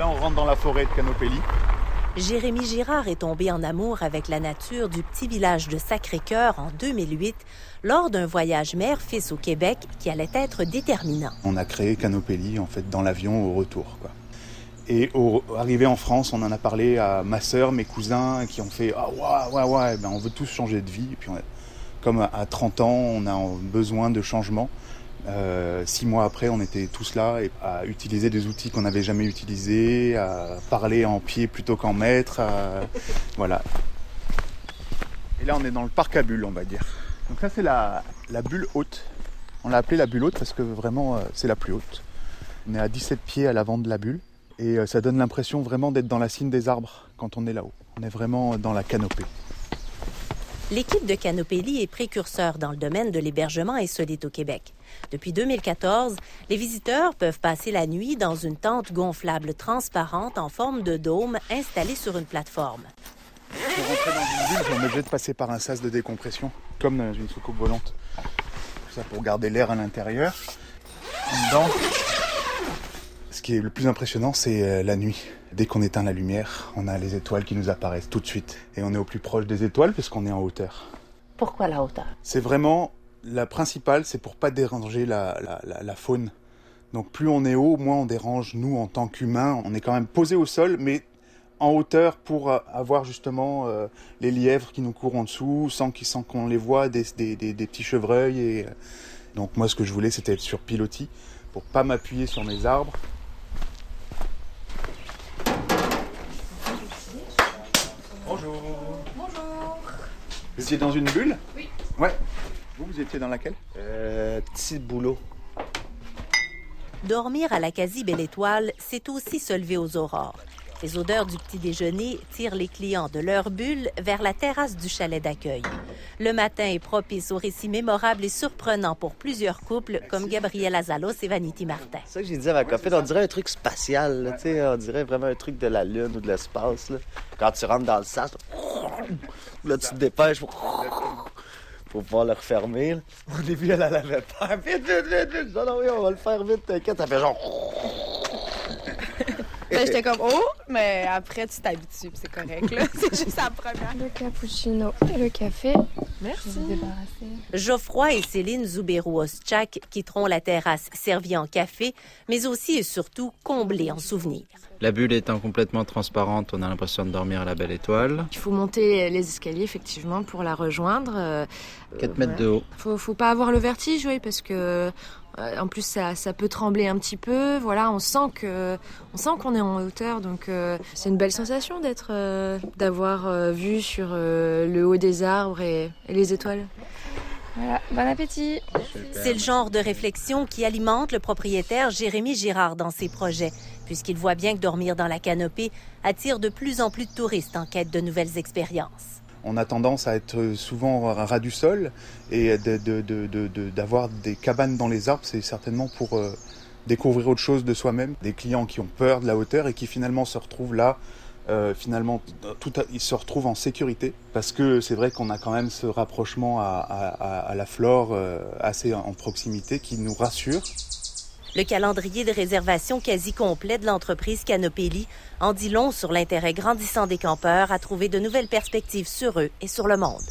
là, on rentre dans la forêt de Canopelli. Jérémy Girard est tombé en amour avec la nature du petit village de Sacré-Cœur en 2008 lors d'un voyage mère-fils au Québec qui allait être déterminant. On a créé Canopelli en fait dans l'avion au retour. Quoi. Et au, arrivé en France, on en a parlé à ma sœur, mes cousins, qui ont fait ah ouais ouais ouais, ben, on veut tous changer de vie. Et puis comme à 30 ans, on a besoin de changement. Euh, six mois après, on était tous là et à utiliser des outils qu'on n'avait jamais utilisés, à parler en pied plutôt qu'en maître. Voilà. Et là, on est dans le parc à bulles, on va dire. Donc ça, c'est la, la bulle haute. On l'a appelée la bulle haute parce que vraiment, euh, c'est la plus haute. On est à 17 pieds à l'avant de la bulle et euh, ça donne l'impression vraiment d'être dans la cime des arbres quand on est là-haut. On est vraiment dans la canopée. L'équipe de Canopélie est précurseur dans le domaine de l'hébergement insolite au Québec. Depuis 2014, les visiteurs peuvent passer la nuit dans une tente gonflable transparente en forme de dôme installée sur une plateforme. Pour rentrer dans une bulle, on est obligé de passer par un sas de décompression, comme dans une soucoupe volante. Tout ça pour garder l'air à l'intérieur. Dedans, ce qui est le plus impressionnant, c'est euh, la nuit. Dès qu'on éteint la lumière, on a les étoiles qui nous apparaissent tout de suite. Et on est au plus proche des étoiles puisqu'on est en hauteur. Pourquoi la hauteur? C'est vraiment la principale, c'est pour pas déranger la, faune. Donc plus on est haut, moins on dérange nous en tant qu'humains. On est quand même posé au sol, mais en hauteur pour avoir justement euh, les lièvres qui nous courent en dessous, sans, qu'on les voit, des, petits chevreuils. Et, euh, donc moi ce que je voulais c'était être sur pilotis pour pas m'appuyer sur mes arbres Vous étiez dans une bulle Oui. Ouais. Vous, vous étiez dans laquelle? Euh, Petit boulot. Dormir à la quasi belle étoile, c'est aussi se lever aux aurores. Les odeurs du petit déjeuner tirent les clients de leur bulle vers la terrasse du chalet d'accueil. Le matin est propice aux récits mémorables et surprenants pour plusieurs couples comme Gabriel Azalos et Vanity Martin. C'est ça que j'ai dit à ma copine, on dirait un truc spatial, on dirait vraiment un truc de la Lune ou de l'espace. Quand tu rentres dans le sas, Là, tu te dépêches pour, pour pouvoir le refermer. Au début, elle, avait peur. Vite, vite, vite, vite. Non, non, oui, on va le faire vite, t'inquiète. Ça fait genre. Ben, j'étais comme, oh, mais après, tu t'habitues, c'est correct, là. C'est juste la première. Le cappuccino et le café. Merci. Geoffroy et Céline Zouberou-Ostchak quitteront la terrasse servie en café, mais aussi et surtout comblée en souvenirs. La bulle étant complètement transparente, on a l'impression de dormir à la belle étoile. Il faut monter les escaliers, effectivement, pour la rejoindre. 4 mètres de haut. Faut, faut pas avoir le vertige, oui, parce que euh, en plus, ça, ça, peut trembler un petit peu. Voilà, on sent que, on sent qu'on est en hauteur, donc euh, c'est une belle sensation d'être, euh, d'avoir vu sur le haut des arbres et, et les étoiles. Voilà, bon appétit. C'est le genre de réflexion qui alimente le propriétaire Jérémy Girard dans ses projets puisqu'il voit bien que dormir dans la canopée attire de plus en plus de touristes en quête de nouvelles expériences. On a tendance à être souvent ras du sol et d'avoir des cabanes dans les arbres, c'est certainement pour euh, découvrir autre chose de soi-même. Des clients qui ont peur de la hauteur et qui finalement se retrouvent là euh, finalement, ils se retrouvent en sécurité parce que c'est vrai qu'on a quand même ce rapprochement à, la flore euh, assez en proximité qui nous rassure. Le calendrier de réservation quasi complet de l'entreprise Canopélie en dit long sur l'intérêt grandissant des campeurs à trouver de nouvelles perspectives sur eux et sur le monde.